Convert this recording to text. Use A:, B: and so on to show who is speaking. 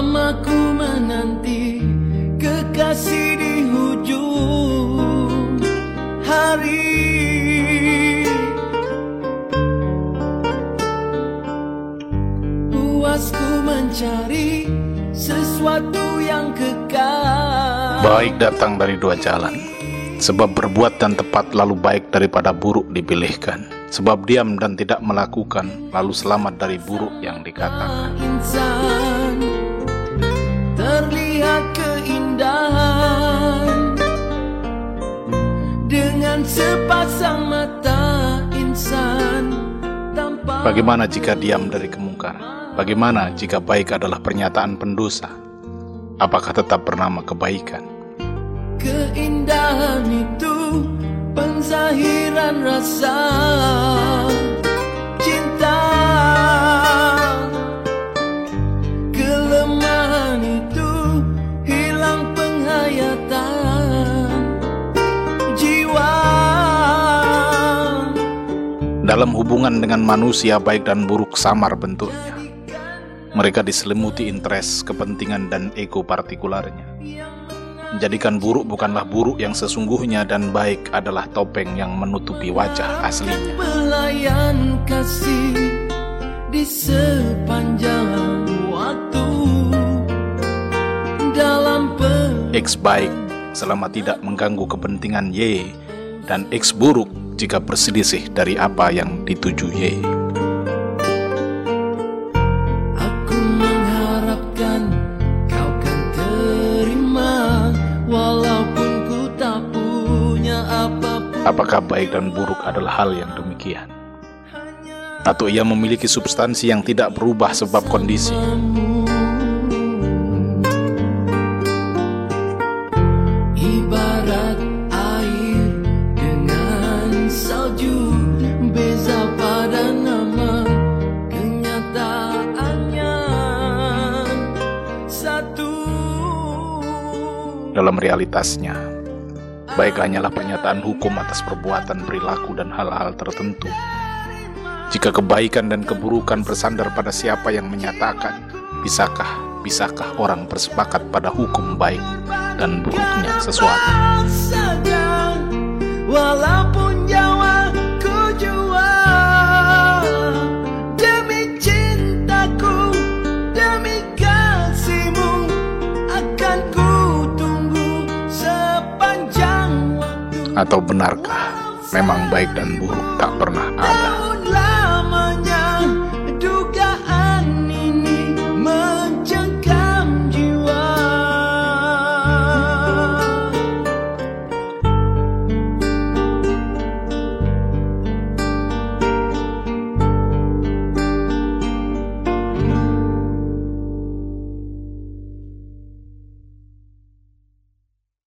A: Lama ku menanti kekasih di hujung hari. Puasku mencari sesuatu yang kekal.
B: Baik datang dari dua jalan. Sebab berbuat dan tepat lalu baik daripada buruk dipilihkan. Sebab diam dan tidak melakukan Lalu selamat dari buruk yang dikatakan
A: dengan sepasang mata insan tanpa
B: Bagaimana jika diam dari kemungkaran? Bagaimana jika baik adalah pernyataan pendosa? Apakah tetap bernama kebaikan?
A: keindahan itu penzahiran rasa
B: Dalam hubungan dengan manusia baik dan buruk samar bentuknya. Mereka diselimuti interes, kepentingan, dan ego partikularnya. Menjadikan buruk bukanlah buruk yang sesungguhnya dan baik adalah topeng yang menutupi wajah aslinya.
A: kasih di sepanjang waktu dalam
B: X baik selama tidak mengganggu kepentingan Y dan X buruk jika berselisih dari apa yang dituju Y.
A: Aku mengharapkan kau kan terima Walaupun ku tak punya apa pun
B: Apakah baik dan buruk adalah hal yang demikian? Atau ia memiliki substansi yang tidak berubah sebab kondisi?
A: Ibarat
B: Dalam realitasnya, baik hanyalah pernyataan hukum atas perbuatan, perilaku, dan hal-hal tertentu. Jika kebaikan dan keburukan bersandar pada siapa yang menyatakan, bisakah, bisakah orang bersepakat pada hukum baik dan buruknya sesuatu? Atau benarkah memang baik dan buruk tak pernah ada?